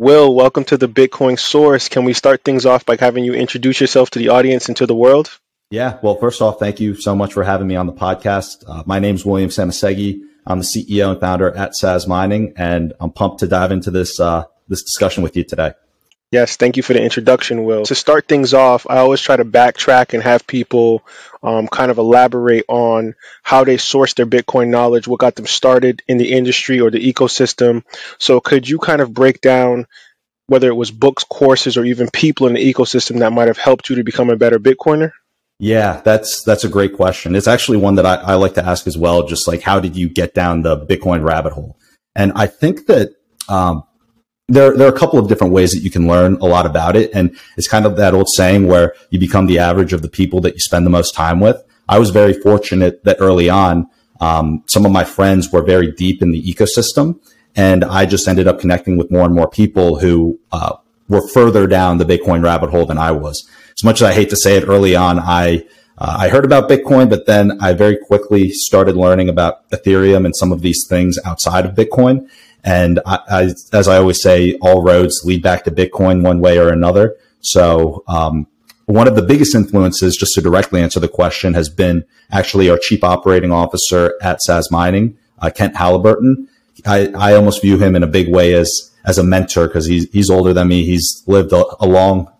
Will, welcome to the Bitcoin Source. Can we start things off by having you introduce yourself to the audience and to the world? Yeah. Well, first off, thank you so much for having me on the podcast. Uh, my name is William Szamosszegi. I'm the CEO and founder at Saz Mining, and I'm pumped to dive into this uh, this discussion with you today. Yes, thank you for the introduction, Will. To start things off, I always try to backtrack and have people um, kind of elaborate on how they source their Bitcoin knowledge, what got them started in the industry or the ecosystem. So, could you kind of break down whether it was books, courses, or even people in the ecosystem that might have helped you to become a better Bitcoiner? Yeah, that's that's a great question. It's actually one that I, I like to ask as well. Just like, how did you get down the Bitcoin rabbit hole? And I think that um, there, there are a couple of different ways that you can learn a lot about it. And it's kind of that old saying where you become the average of the people that you spend the most time with. I was very fortunate that early on, um, some of my friends were very deep in the ecosystem. And I just ended up connecting with more and more people who, uh, were further down the Bitcoin rabbit hole than I was. As much as I hate to say it early on, I, uh, I heard about Bitcoin, but then I very quickly started learning about Ethereum and some of these things outside of Bitcoin. And I, I, as I always say, all roads lead back to Bitcoin one way or another. So, um, one of the biggest influences, just to directly answer the question, has been actually our chief operating officer at Saz Mining, uh, Kent Halliburton. I, I almost view him in a big way as as a mentor because he's he's older than me. He's lived a, a long,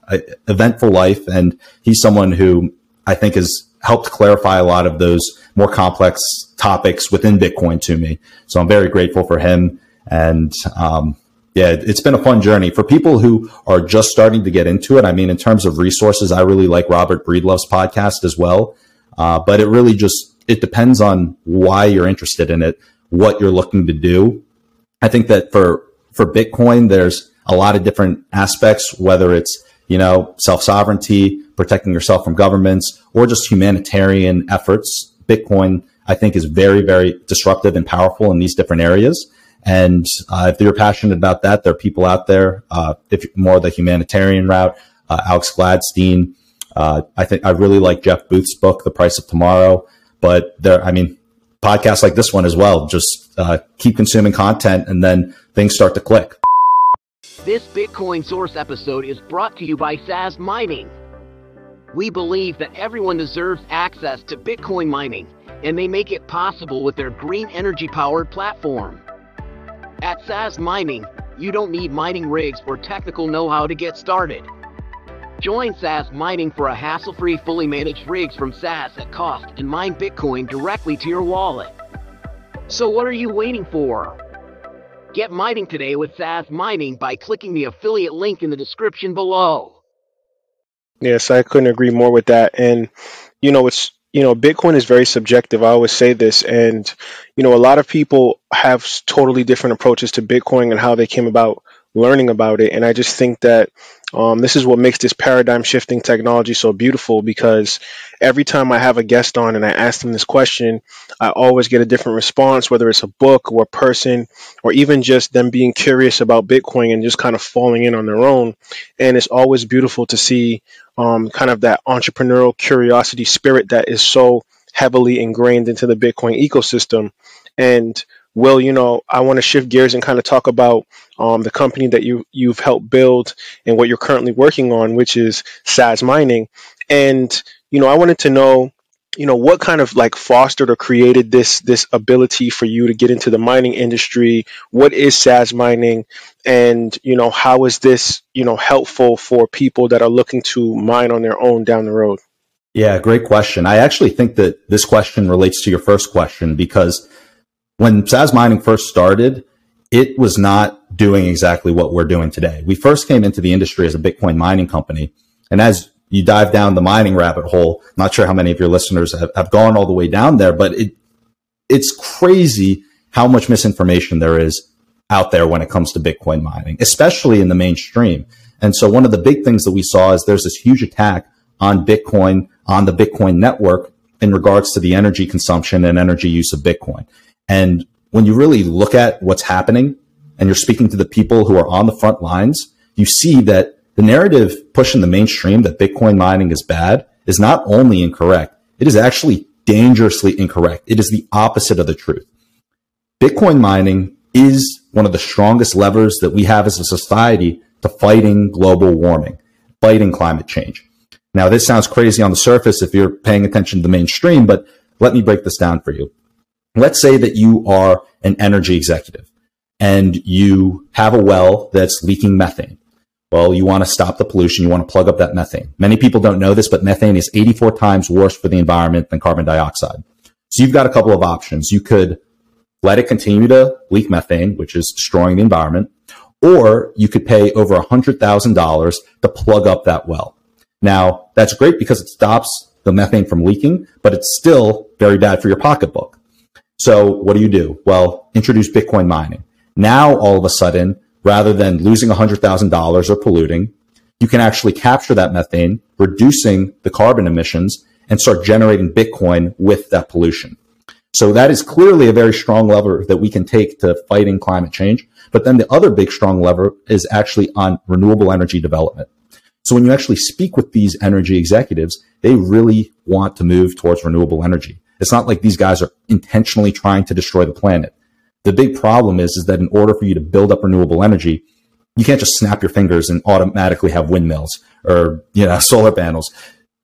eventful life, and he's someone who I think has helped clarify a lot of those more complex topics within Bitcoin to me. So I'm very grateful for him. And um, yeah, it's been a fun journey for people who are just starting to get into it. I mean, in terms of resources, I really like Robert Breedlove's podcast as well. Uh, but it really just it depends on why you're interested in it, what you're looking to do. I think that for for Bitcoin, there's a lot of different aspects, whether it's you know self sovereignty, protecting yourself from governments, or just humanitarian efforts. Bitcoin, I think, is very very disruptive and powerful in these different areas. And uh, if you're passionate about that, there are people out there. Uh, if more the humanitarian route, uh, Alex Gladstein. Uh, I think I really like Jeff Booth's book, The Price of Tomorrow. But there, I mean, podcasts like this one as well. Just uh, keep consuming content, and then things start to click. This Bitcoin Source episode is brought to you by Saz Mining. We believe that everyone deserves access to Bitcoin mining, and they make it possible with their green energy powered platform. At Saz Mining, you don't need mining rigs or technical know-how to get started. Join Saz Mining for a hassle-free, fully managed rigs from Saz at cost and mine Bitcoin directly to your wallet. So what are you waiting for? Get mining today with Saz Mining by clicking the affiliate link in the description below. Yes, I couldn't agree more with that. And you know, it's you know, Bitcoin is very subjective. I always say this, and you know, a lot of people have totally different approaches to Bitcoin and how they came about learning about it. And I just think that um, this is what makes this paradigm shifting technology so beautiful because every time I have a guest on and I ask them this question, I always get a different response, whether it's a book or a person or even just them being curious about Bitcoin and just kind of falling in on their own. And it's always beautiful to see um, kind of that entrepreneurial curiosity spirit that is so heavily ingrained into the Bitcoin ecosystem. And Will, you know, I want to shift gears and kind of talk about um, the company that you you've helped build and what you're currently working on, which is Saz Mining. And you know, I wanted to know, you know, what kind of like fostered or created this this ability for you to get into the mining industry. What is Saz Mining, and you know, how is this you know helpful for people that are looking to mine on their own down the road? Yeah, great question. I actually think that this question relates to your first question because when Saz Mining first started, it was not doing exactly what we're doing today. We first came into the industry as a Bitcoin mining company. And as you dive down the mining rabbit hole, I'm not sure how many of your listeners have, have gone all the way down there, but it, it's crazy how much misinformation there is out there when it comes to Bitcoin mining, especially in the mainstream. And so one of the big things that we saw is there's this huge attack on Bitcoin, on the Bitcoin network in regards to the energy consumption and energy use of Bitcoin. And when you really look at what's happening and you're speaking to the people who are on the front lines, you see that the narrative pushing the mainstream that Bitcoin mining is bad is not only incorrect, it is actually dangerously incorrect. It is the opposite of the truth. Bitcoin mining is one of the strongest levers that we have as a society to fighting global warming, fighting climate change. Now, this sounds crazy on the surface if you're paying attention to the mainstream, but let me break this down for you. Let's say that you are an energy executive and you have a well that's leaking methane. Well, you want to stop the pollution. You want to plug up that methane. Many people don't know this, but methane is 84 times worse for the environment than carbon dioxide. So you've got a couple of options. You could let it continue to leak methane, which is destroying the environment, or you could pay over $100,000 to plug up that well. Now, that's great because it stops the methane from leaking, but it's still very bad for your pocketbook. So what do you do? Well, introduce Bitcoin mining. Now, all of a sudden, rather than losing $100,000 or polluting, you can actually capture that methane, reducing the carbon emissions and start generating Bitcoin with that pollution. So that is clearly a very strong lever that we can take to fighting climate change. But then the other big strong lever is actually on renewable energy development. So when you actually speak with these energy executives, they really want to move towards renewable energy. It's not like these guys are intentionally trying to destroy the planet. The big problem is, is that in order for you to build up renewable energy, you can't just snap your fingers and automatically have windmills or, you know, solar panels.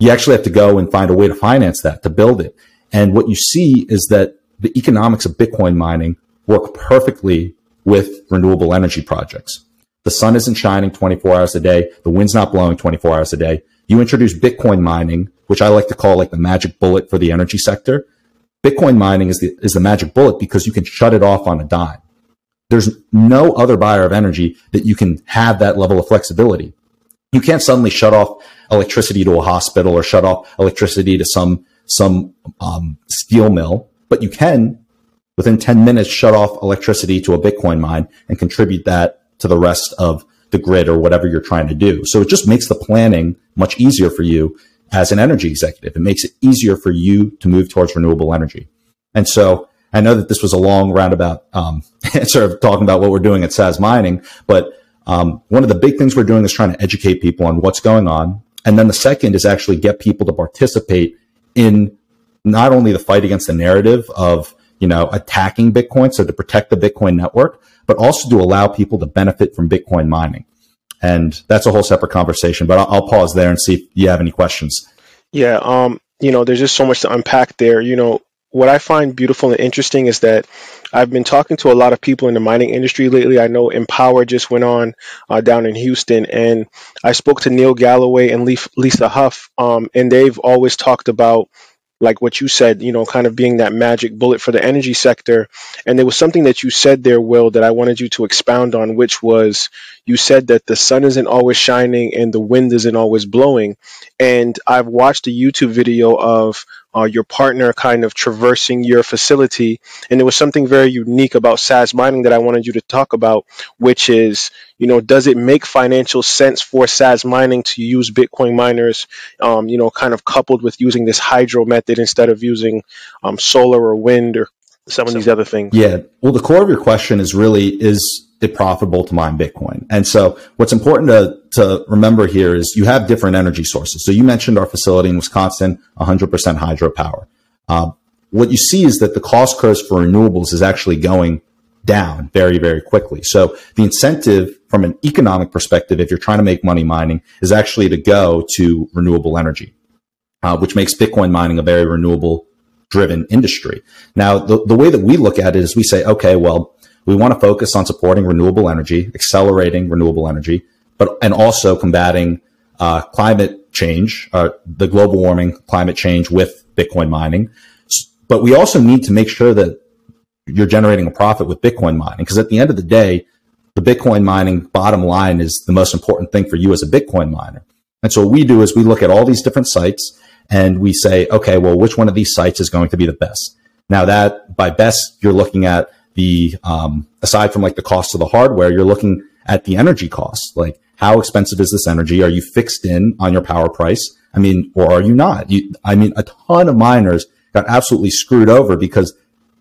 You actually have to go and find a way to finance that, to build it. And what you see is that the economics of Bitcoin mining work perfectly with renewable energy projects. The sun isn't shining 24 hours a day. The wind's not blowing 24 hours a day. You introduce Bitcoin mining, which I like to call like the magic bullet for the energy sector. Bitcoin mining is the, is the magic bullet because you can shut it off on a dime. There's no other buyer of energy that you can have that level of flexibility. You can't suddenly shut off electricity to a hospital or shut off electricity to some, some, um, steel mill, but you can within 10 minutes shut off electricity to a Bitcoin mine and contribute that to the rest of the grid or whatever you're trying to do. So it just makes the planning much easier for you as an energy executive. It makes it easier for you to move towards renewable energy. And so I know that this was a long roundabout um, answer of talking about what we're doing at Saz Mining, but um, one of the big things we're doing is trying to educate people on what's going on. And then the second is actually get people to participate in not only the fight against the narrative of, you know, attacking Bitcoin, so to protect the Bitcoin network, but also to allow people to benefit from Bitcoin mining. And that's a whole separate conversation, but I'll, I'll pause there and see if you have any questions. Yeah, um, you know, there's just so much to unpack there. You know, what I find beautiful and interesting is that I've been talking to a lot of people in the mining industry lately. I know Empower just went on uh, down in Houston, and I spoke to Neil Galloway and Lisa Huff, um, and they've always talked about like what you said, you know, kind of being that magic bullet for the energy sector. And there was something that you said there, Will, that I wanted you to expound on, which was you said that the sun isn't always shining and the wind isn't always blowing. And I've watched a YouTube video of uh, your partner kind of traversing your facility. And there was something very unique about Saz mining that I wanted you to talk about, which is, you know, does it make financial sense for Saz mining to use Bitcoin miners, um, you know, kind of coupled with using this hydro method instead of using um, solar or wind or some of these other things? Yeah. Well, the core of your question is really, is it profitable to mine Bitcoin? And so what's important to, to remember here is you have different energy sources. So you mentioned our facility in Wisconsin, 100% hydropower. Uh, what you see is that the cost curves for renewables is actually going down very, very quickly. So the incentive from an economic perspective, if you're trying to make money mining, is actually to go to renewable energy, uh, which makes Bitcoin mining a very renewable driven industry. Now, the, the way that we look at it is we say, okay, well, we want to focus on supporting renewable energy, accelerating renewable energy, but and also combating uh, climate change, uh, the global warming, climate change with Bitcoin mining. But we also need to make sure that you're generating a profit with Bitcoin mining because at the end of the day, the Bitcoin mining bottom line is the most important thing for you as a Bitcoin miner. And so what we do is we look at all these different sites and we say, okay, well, which one of these sites is going to be the best? Now that by best, you're looking at the, um, aside from like the cost of the hardware, you're looking at the energy costs. Like how expensive is this energy? Are you fixed in on your power price? I mean, or are you not? You, I mean, a ton of miners got absolutely screwed over because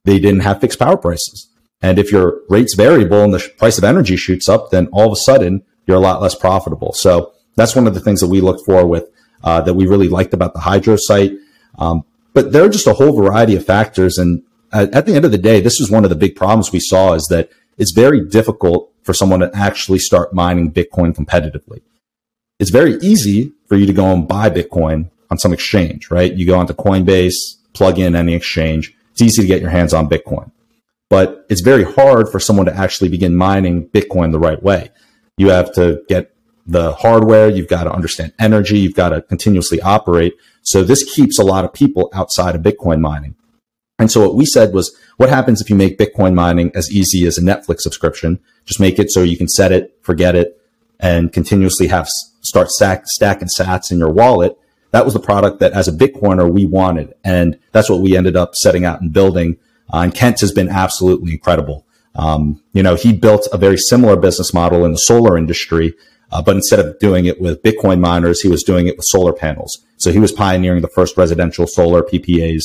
they didn't have fixed power prices. And if your rate's variable and the price of energy shoots up, then all of a sudden you're a lot less profitable. So that's one of the things that we look for with uh, that we really liked about the hydro site. Um, but there are just a whole variety of factors. And at, the end of the day, this is one of the big problems we saw is that it's very difficult for someone to actually start mining Bitcoin competitively. It's very easy for you to go and buy Bitcoin on some exchange, right? You go onto Coinbase, plug in any exchange. It's easy to get your hands on Bitcoin, but it's very hard for someone to actually begin mining Bitcoin the right way. You have to get the hardware. You've got to understand energy. You've got to continuously operate. So this keeps a lot of people outside of Bitcoin mining. And so what we said was, what happens if you make Bitcoin mining as easy as a Netflix subscription? Just make it so you can set it, forget it, and continuously have start stack, stacking sats in your wallet. That was the product that as a Bitcoiner we wanted. And that's what we ended up setting out and building. Uh, and Kent has been absolutely incredible. Um, you know, he built a very similar business model in the solar industry uh, but instead of doing it with Bitcoin miners, he was doing it with solar panels. So he was pioneering the first residential solar PPAs.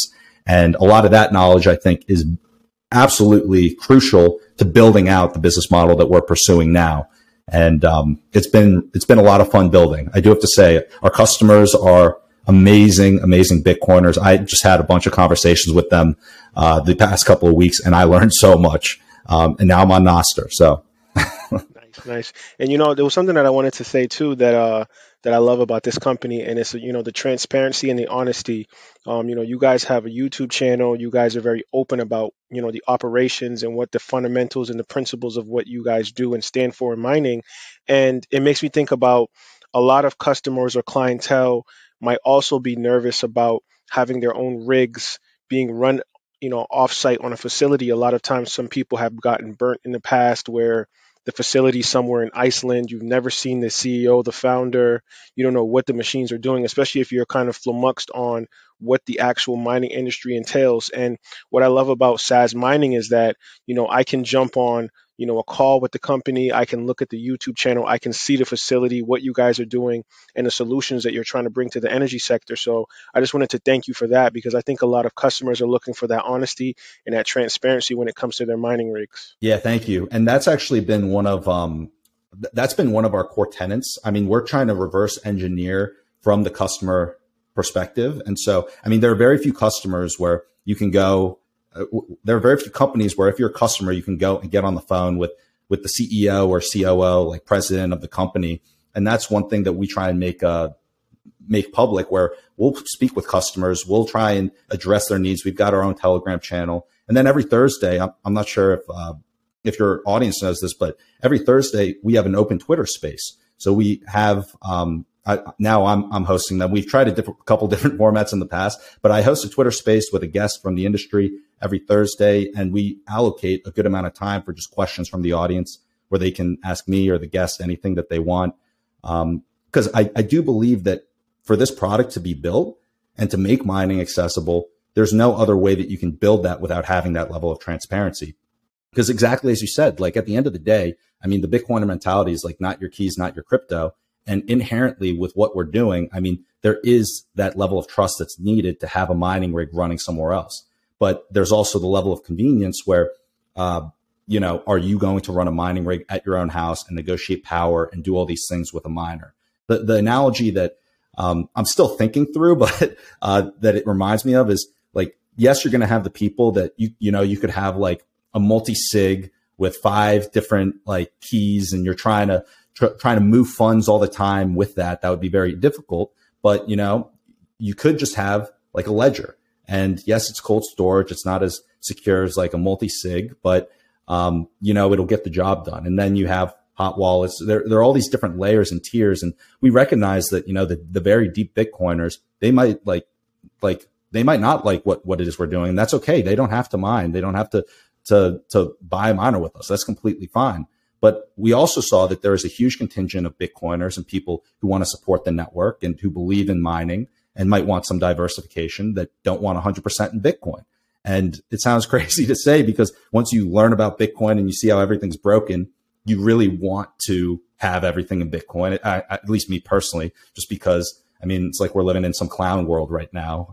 And a lot of that knowledge, I think, is absolutely crucial to building out the business model that we're pursuing now. And um, it's been it's been a lot of fun building. I do have to say, our customers are amazing, amazing Bitcoiners. I just had a bunch of conversations with them uh, the past couple of weeks, and I learned so much. Um, and now I'm on Nostr, so Nice. And you know, there was something that I wanted to say too that uh that I love about this company, and it's you know the transparency and the honesty. Um, you know, you guys have a YouTube channel. You guys are very open about you know the operations and what the fundamentals and the principles of what you guys do and stand for in mining. And it makes me think about a lot of customers or clientele might also be nervous about having their own rigs being run you know offsite on a facility a lot of times some people have gotten burnt in the past where the facility somewhere in Iceland. You've never seen the CEO, the founder. You don't know what the machines are doing, especially if you're kind of flummoxed on what the actual mining industry entails. And what I love about Saz Mining is that, you know, I can jump on you know a call with the company. I can look at the youtube channel. I can see the facility what you guys are doing and the solutions that you're trying to bring to the energy sector. So i just wanted to thank you for that because i think a lot of customers are looking for that honesty and that transparency when it comes to their mining rigs. Yeah thank you. And that's actually been one of um that's been one of our core tenants i mean we're trying to reverse engineer from the customer perspective. And so i mean there are very few customers where you can go there are very few companies where if you're a customer, you can go and get on the phone with with the CEO or COO, like president of the company, and that's one thing that we try and make uh, make public, where we'll speak with customers, we'll try and address their needs. We've got our own Telegram channel, and then every Thursday, I'm, I'm not sure if uh, if your audience knows this, but every Thursday we have an open Twitter space. So we have um, I, now I'm, I'm hosting them. We've tried a different, couple different formats in the past, but I host a Twitter space with a guest from the industry every Thursday, and we allocate a good amount of time for just questions from the audience where they can ask me or the guest anything that they want. Because um, I, I do believe that for this product to be built and to make mining accessible, there's no other way that you can build that without having that level of transparency. Because exactly as you said, like at the end of the day, I mean, the Bitcoiner mentality is like not your keys, not your crypto. And inherently with what we're doing, I mean, there is that level of trust that's needed to have a mining rig running somewhere else. But there's also the level of convenience where, uh, you know, are you going to run a mining rig at your own house and negotiate power and do all these things with a miner? The, the analogy that um, I'm still thinking through, but uh, that it reminds me of is like, yes, you're going to have the people that you, you know, you could have like a multi sig with five different like keys and you're trying to tr- trying to move funds all the time with that, that would be very difficult. But you know, you could just have like a ledger. And yes, it's cold storage. It's not as secure as like a multi sig, but um, you know, it'll get the job done. And then you have hot wallets. There, there are all these different layers and tiers. And we recognize that, you know, the, the very deep Bitcoiners, they might like, like, they might not like what, what it is we're doing. And that's okay. They don't have to mine. They don't have to, to, to buy a miner with us. That's completely fine. But we also saw that there is a huge contingent of Bitcoiners and people who want to support the network and who believe in mining and might want some diversification that don't want 100% in Bitcoin. And it sounds crazy to say because once you learn about Bitcoin and you see how everything's broken, you really want to have everything in Bitcoin. I, at least me personally, just because I mean, it's like we're living in some clown world right now.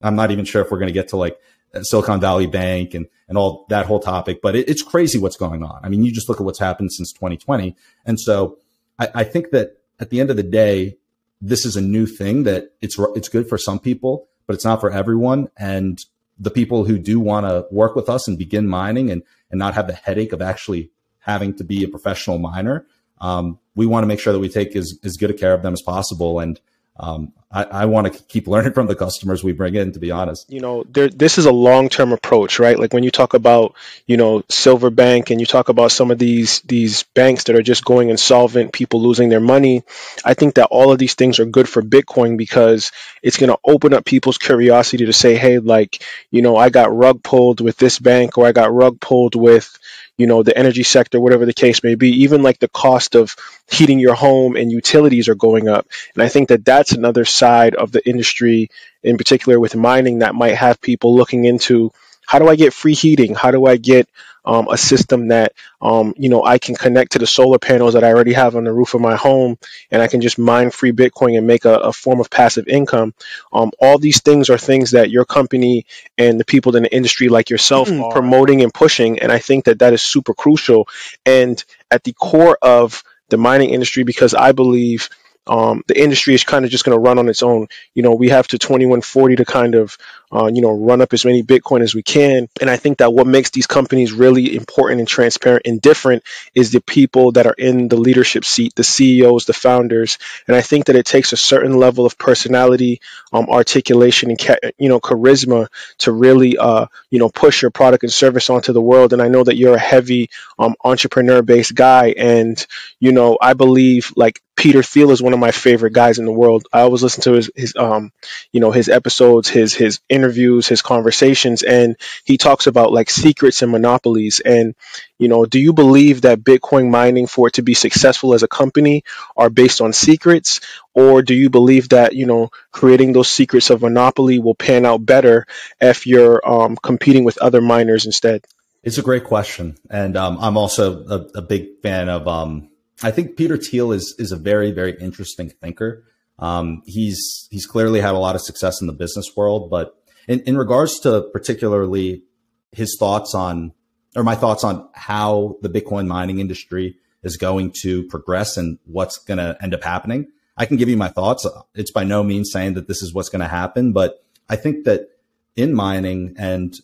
I'm not even sure if we're going to get to like Silicon Valley Bank and, and all that whole topic, but it, it's crazy what's going on. I mean, you just look at what's happened since 2020. And so I, I think that at the end of the day, this is a new thing that it's, it's good for some people, but it's not for everyone. And the people who do want to work with us and begin mining and, and not have the headache of actually having to be a professional miner, um, we want to make sure that we take as, as good a care of them as possible. And um, I, I want to keep learning from the customers we bring in, to be honest. You know, there, this is a long term approach, right? Like when you talk about, you know, Silver Bank and you talk about some of these these banks that are just going insolvent, people losing their money. I think that all of these things are good for Bitcoin because it's going to open up people's curiosity to say, hey, like, you know, I got rug pulled with this bank or I got rug pulled with, you know the energy sector whatever the case may be even like the cost of heating your home and utilities are going up. And i think that that's another side of the industry in particular with mining that might have people looking into how do i get free heating? How do i get um, a system that um, you know I can connect to the solar panels that I already have on the roof of my home, and I can just mine free Bitcoin and make a, a form of passive income. Um, all these things are things that your company and the people in the industry like yourself mm-hmm. are promoting and pushing, and I think that that is super crucial. And at the core of the mining industry, because I believe um, the industry is kind of just going to run on its own. You know, we have to 2140 to kind of, uh, you know, run up as many Bitcoin as we can. And I think that what makes these companies really important and transparent and different is the people that are in the leadership seat, the CEOs, the founders. And I think that it takes a certain level of personality, um, articulation, and ca- you know, charisma to really, uh, you know, push your product and service onto the world. And I know that you're a heavy um, entrepreneur-based guy, and you know, I believe like Peter Thiel is one of my favorite guys in the world. I always listen to his, his um, you know, his episodes, his his interviews, his conversations, and he talks about like secrets and monopolies. And you know, do you believe that Bitcoin mining for it to be successful as a company are based on secrets, or do you believe that you know creating those secrets of monopoly will pan out better if you're um, competing with other miners instead? It's a great question, and um, I'm also a, a, big fan of um, I think Peter Thiel is is a very very interesting thinker. Um, he's he's clearly had a lot of success in the business world, but in, in regards to particularly his thoughts on or my thoughts on how the Bitcoin mining industry is going to progress and what's going to end up happening, I can give you my thoughts. It's by no means saying that this is what's going to happen, but I think that in mining and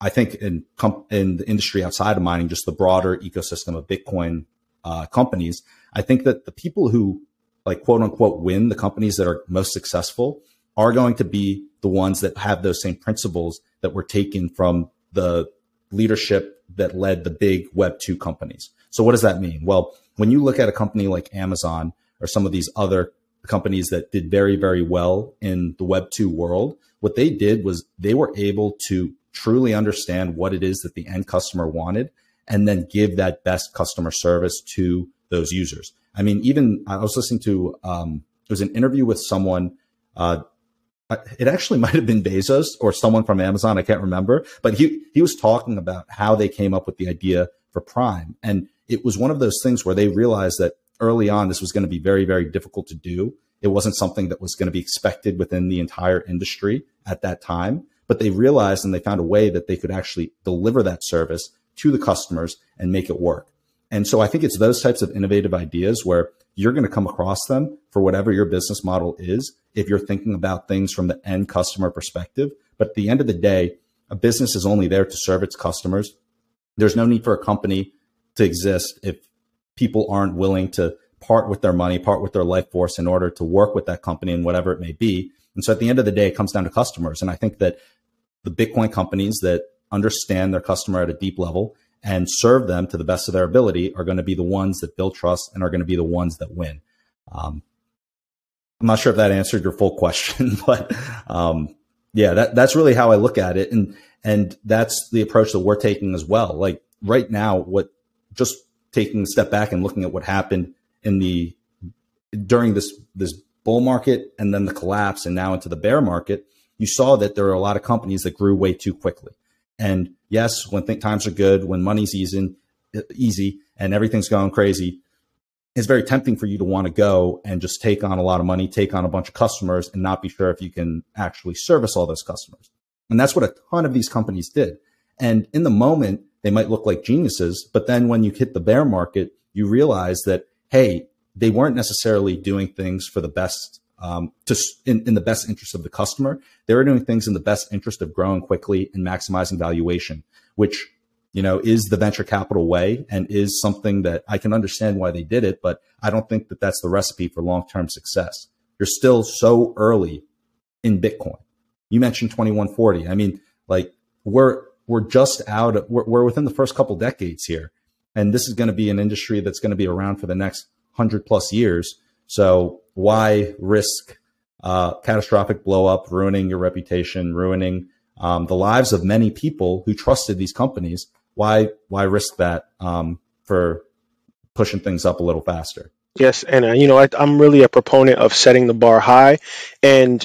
I think in in the industry outside of mining, just the broader ecosystem of Bitcoin uh, companies. I think that the people who like quote unquote win, the companies that are most successful, are going to be the ones that have those same principles that were taken from the leadership that led the big Web 2 companies. So, what does that mean? Well, when you look at a company like Amazon or some of these other companies that did very, very well in the Web 2 world, what they did was they were able to truly understand what it is that the end customer wanted and then give that best customer service to those users. I mean, even I was listening to um, it was an interview with someone. Uh, it actually might have been Bezos or someone from Amazon. I can't remember, but he he was talking about how they came up with the idea for Prime, and it was one of those things where they realized that early on this was going to be very very difficult to do. It wasn't something that was going to be expected within the entire industry at that time, but they realized and they found a way that they could actually deliver that service to the customers and make it work. And so I think it's those types of innovative ideas where you're going to come across them for whatever your business model is if you're thinking about things from the end customer perspective. But at the end of the day, a business is only there to serve its customers. There's no need for a company to exist if people aren't willing to part with their money, part with their life force in order to work with that company and whatever it may be. And so at the end of the day, it comes down to customers. And I think that the Bitcoin companies that understand their customer at a deep level and serve them to the best of their ability are going to be the ones that build trust and are going to be the ones that win. Um, I'm not sure if that answered your full question, but um, yeah, that, that's really how I look at it, and and that's the approach that we're taking as well. Like right now, what just taking a step back and looking at what happened in the during this this bull market and then the collapse and now into the bear market, you saw that there are a lot of companies that grew way too quickly. And yes, when th- times are good, when money's easy, easy and everything's going crazy, it's very tempting for you to want to go and just take on a lot of money, take on a bunch of customers and not be sure if you can actually service all those customers. And that's what a ton of these companies did. And in the moment, they might look like geniuses, but then when you hit the bear market, you realize that, hey, they weren't necessarily doing things for the best um, to in, in the best interest of the customer. They were doing things in the best interest of growing quickly and maximizing valuation, which you know, is the venture capital way and is something that I can understand why they did it, but I don't think that that's the recipe for long term success. You're still so early in Bitcoin. You mentioned 2140. I mean, like we're we're just out of, we're, we're within the first couple decades here, and this is going to be an industry that's going to be around for the next hundred plus years. So why risk uh, catastrophic blow up, ruining your reputation, ruining um, the lives of many people who trusted these companies? Why why risk that um, for pushing things up a little faster? Yes, and uh, you know I, I'm really a proponent of setting the bar high, and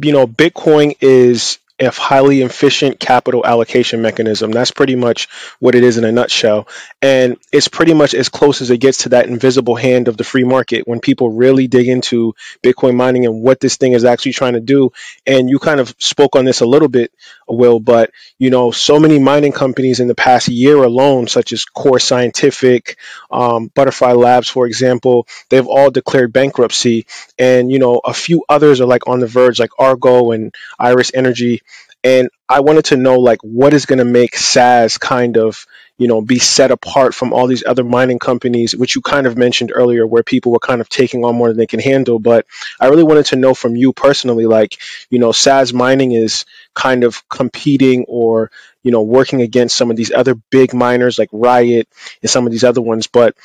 you know Bitcoin is a highly efficient capital allocation mechanism. That's pretty much what it is in a nutshell. And it's pretty much as close as it gets to that invisible hand of the free market when people really dig into Bitcoin mining and what this thing is actually trying to do. And you kind of spoke on this a little bit, Will, but you know, so many mining companies in the past year alone, such as Core Scientific, um, Butterfly Labs, for example, they've all declared bankruptcy. And you know, a few others are like on the verge, like Argo and Iris Energy and I wanted to know like what is going to make Saz kind of you know be set apart from all these other mining companies, which you kind of mentioned earlier, where people were kind of taking on more than they can handle. But I really wanted to know from you personally, like you know, Saz mining is kind of competing or you know working against some of these other big miners like Riot and some of these other ones, but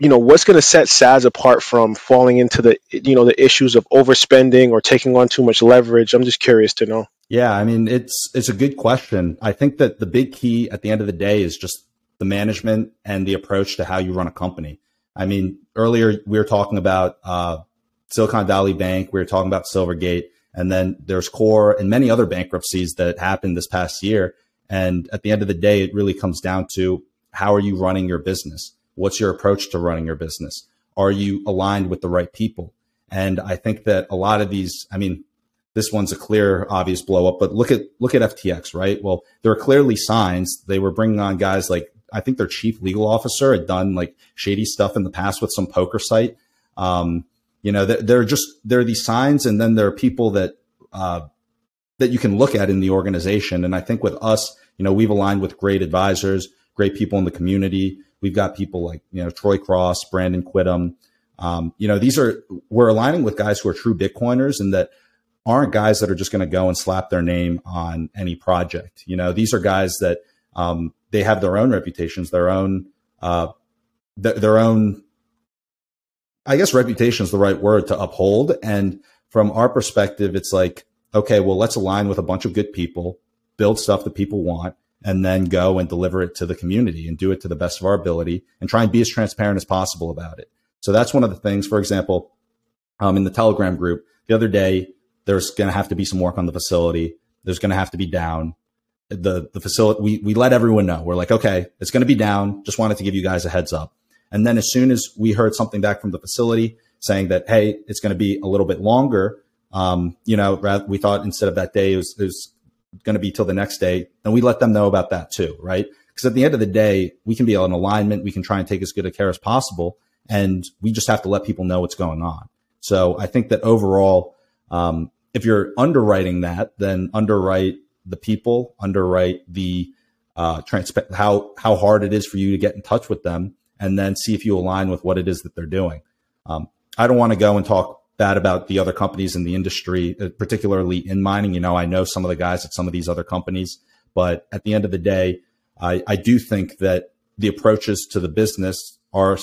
you know what's going to set Saz apart from falling into the you know the issues of overspending or taking on too much leverage? I'm just curious to know. Yeah, I mean it's it's a good question. I think that the big key at the end of the day is just the management and the approach to how you run a company. I mean, earlier we were talking about uh, Silicon Valley Bank, we were talking about Silvergate, and then there's Core and many other bankruptcies that happened this past year. And at the end of the day, it really comes down to how are you running your business? What's your approach to running your business? Are you aligned with the right people? And I think that a lot of these, I mean, this one's a clear, obvious blow up, but look at, look at FTX, right? Well, there are clearly signs they were bringing on guys like, I think their chief legal officer had done like shady stuff in the past with some poker site. Um, you know, there are just, there are these signs and then there are people that, uh, that you can look at in the organization. And I think with us, you know, we've aligned with great advisors, great people in the community. We've got people like, you know, Troy Cross, Brandon Quittem. Um, you know, these are, we're aligning with guys who are true Bitcoiners and that aren't guys that are just going to go and slap their name on any project. You know, these are guys that, um, they have their own reputations, their own, uh, th- their own, I guess reputation is the right word to uphold. And from our perspective, it's like, okay, well, let's align with a bunch of good people, build stuff that people want, and then go and deliver it to the community and do it to the best of our ability and try and be as transparent as possible about it. So that's one of the things, for example, um, in the Telegram group the other day, there's going to have to be some work on the facility. There's going to have to be down the, the facility. We, we let everyone know. We're like, okay, it's going to be down. Just wanted to give you guys a heads up. And then as soon as we heard something back from the facility saying that, Hey, it's going to be a little bit longer. Um, you know, rather, we thought instead of that day, it was, it was going to be till the next day, And we let them know about that too, right? Because at the end of the day, we can be on alignment. We can try and take as good a care as possible. And we just have to let people know what's going on. So I think that overall, um, if you're underwriting that, then underwrite the people, underwrite the uh, how how hard it is for you to get in touch with them, and then see if you align with what it is that they're doing. Um, I don't want to go and talk bad about the other companies in the industry, uh, particularly in mining. You know, I know some of the guys at some of these other companies, but at the end of the day, I, I do think that the approaches to the business are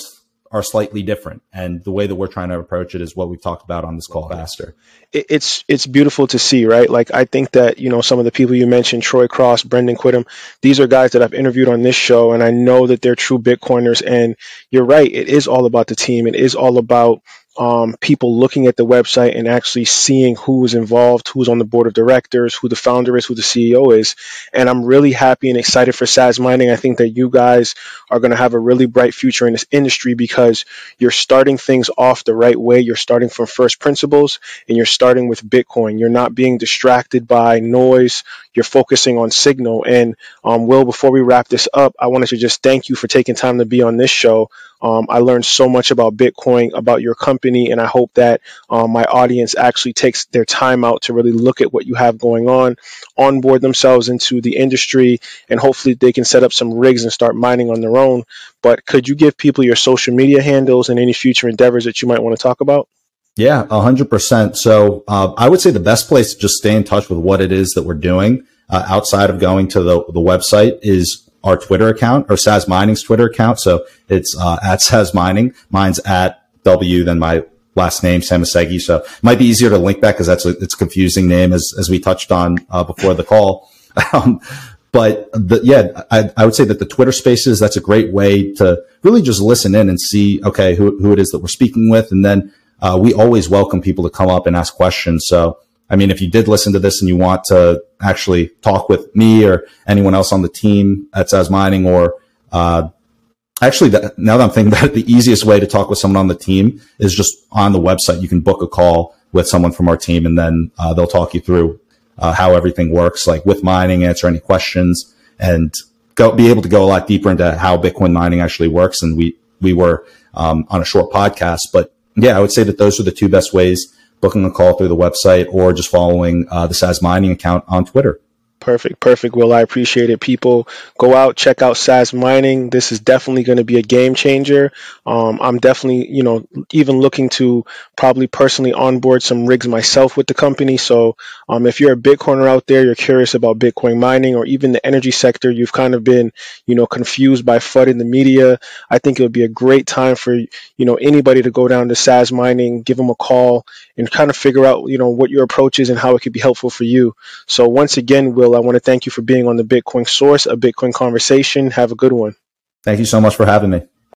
are slightly different. And the way that we're trying to approach it is what we've talked about on this call faster. It's it's beautiful to see, right? Like I think that, you know, some of the people you mentioned, Troy Cross, Brandon Quittem, these are guys that I've interviewed on this show and I know that they're true Bitcoiners. And you're right, it is all about the team. It is all about um, people looking at the website and actually seeing who is involved, who's on the board of directors, who the founder is, who the CEO is. And I'm really happy and excited for Saz Mining. I think that you guys are going to have a really bright future in this industry because you're starting things off the right way. You're starting from first principles and you're starting with Bitcoin. You're not being distracted by noise. You're focusing on signal. And um, Will, before we wrap this up, I wanted to just thank you for taking time to be on this show Um, I learned so much about Bitcoin, about your company, and I hope that um, my audience actually takes their time out to really look at what you have going on, onboard themselves into the industry, and hopefully they can set up some rigs and start mining on their own. But could you give people your social media handles and any future endeavors that you might want to talk about? Yeah, hundred percent. So uh, I would say the best place to just stay in touch with what it is that we're doing uh, outside of going to the, the website is our Twitter account or Saz Mining's Twitter account. So it's uh, at Saz Mining. Mine's at W, then my last name, Szamosszegi. So it might be easier to link that because that's a, it's a confusing name as, as we touched on uh, before the call. Um, but the, yeah, I, I, would say that the Twitter spaces, that's a great way to really just listen in and see, okay, who, who it is that we're speaking with. And then uh, we always welcome people to come up and ask questions. So, I mean, if you did listen to this and you want to actually talk with me or anyone else on the team at Saz Mining or, uh, actually now that I'm thinking about it, the easiest way to talk with someone on the team is just on the website. You can book a call with someone from our team and then, uh, they'll talk you through, uh, how everything works, like with mining, answer any questions and go, be able to go a lot deeper into how Bitcoin mining actually works. And we, we were, um, on a short podcast, but yeah, I would say that those are the two best ways booking a call through the website or just following uh, the Saz Mining account on Twitter. Perfect, perfect. Will I appreciate it. People go out, check out Saz Mining. This is definitely going to be a game changer. Um, I'm definitely, you know, even looking to probably personally onboard some rigs myself with the company. So um, if you're a Bitcoiner out there, you're curious about Bitcoin mining or even the energy sector, you've kind of been, you know, confused by FUD in the media. I think it would be a great time for, you know, anybody to go down to Saz Mining, give them a call and kind of figure out, you know, what your approach is and how it could be helpful for you. So once again, Will, I want to thank you for being on the Bitcoin Source, a Bitcoin conversation. Have a good one. Thank you so much for having me.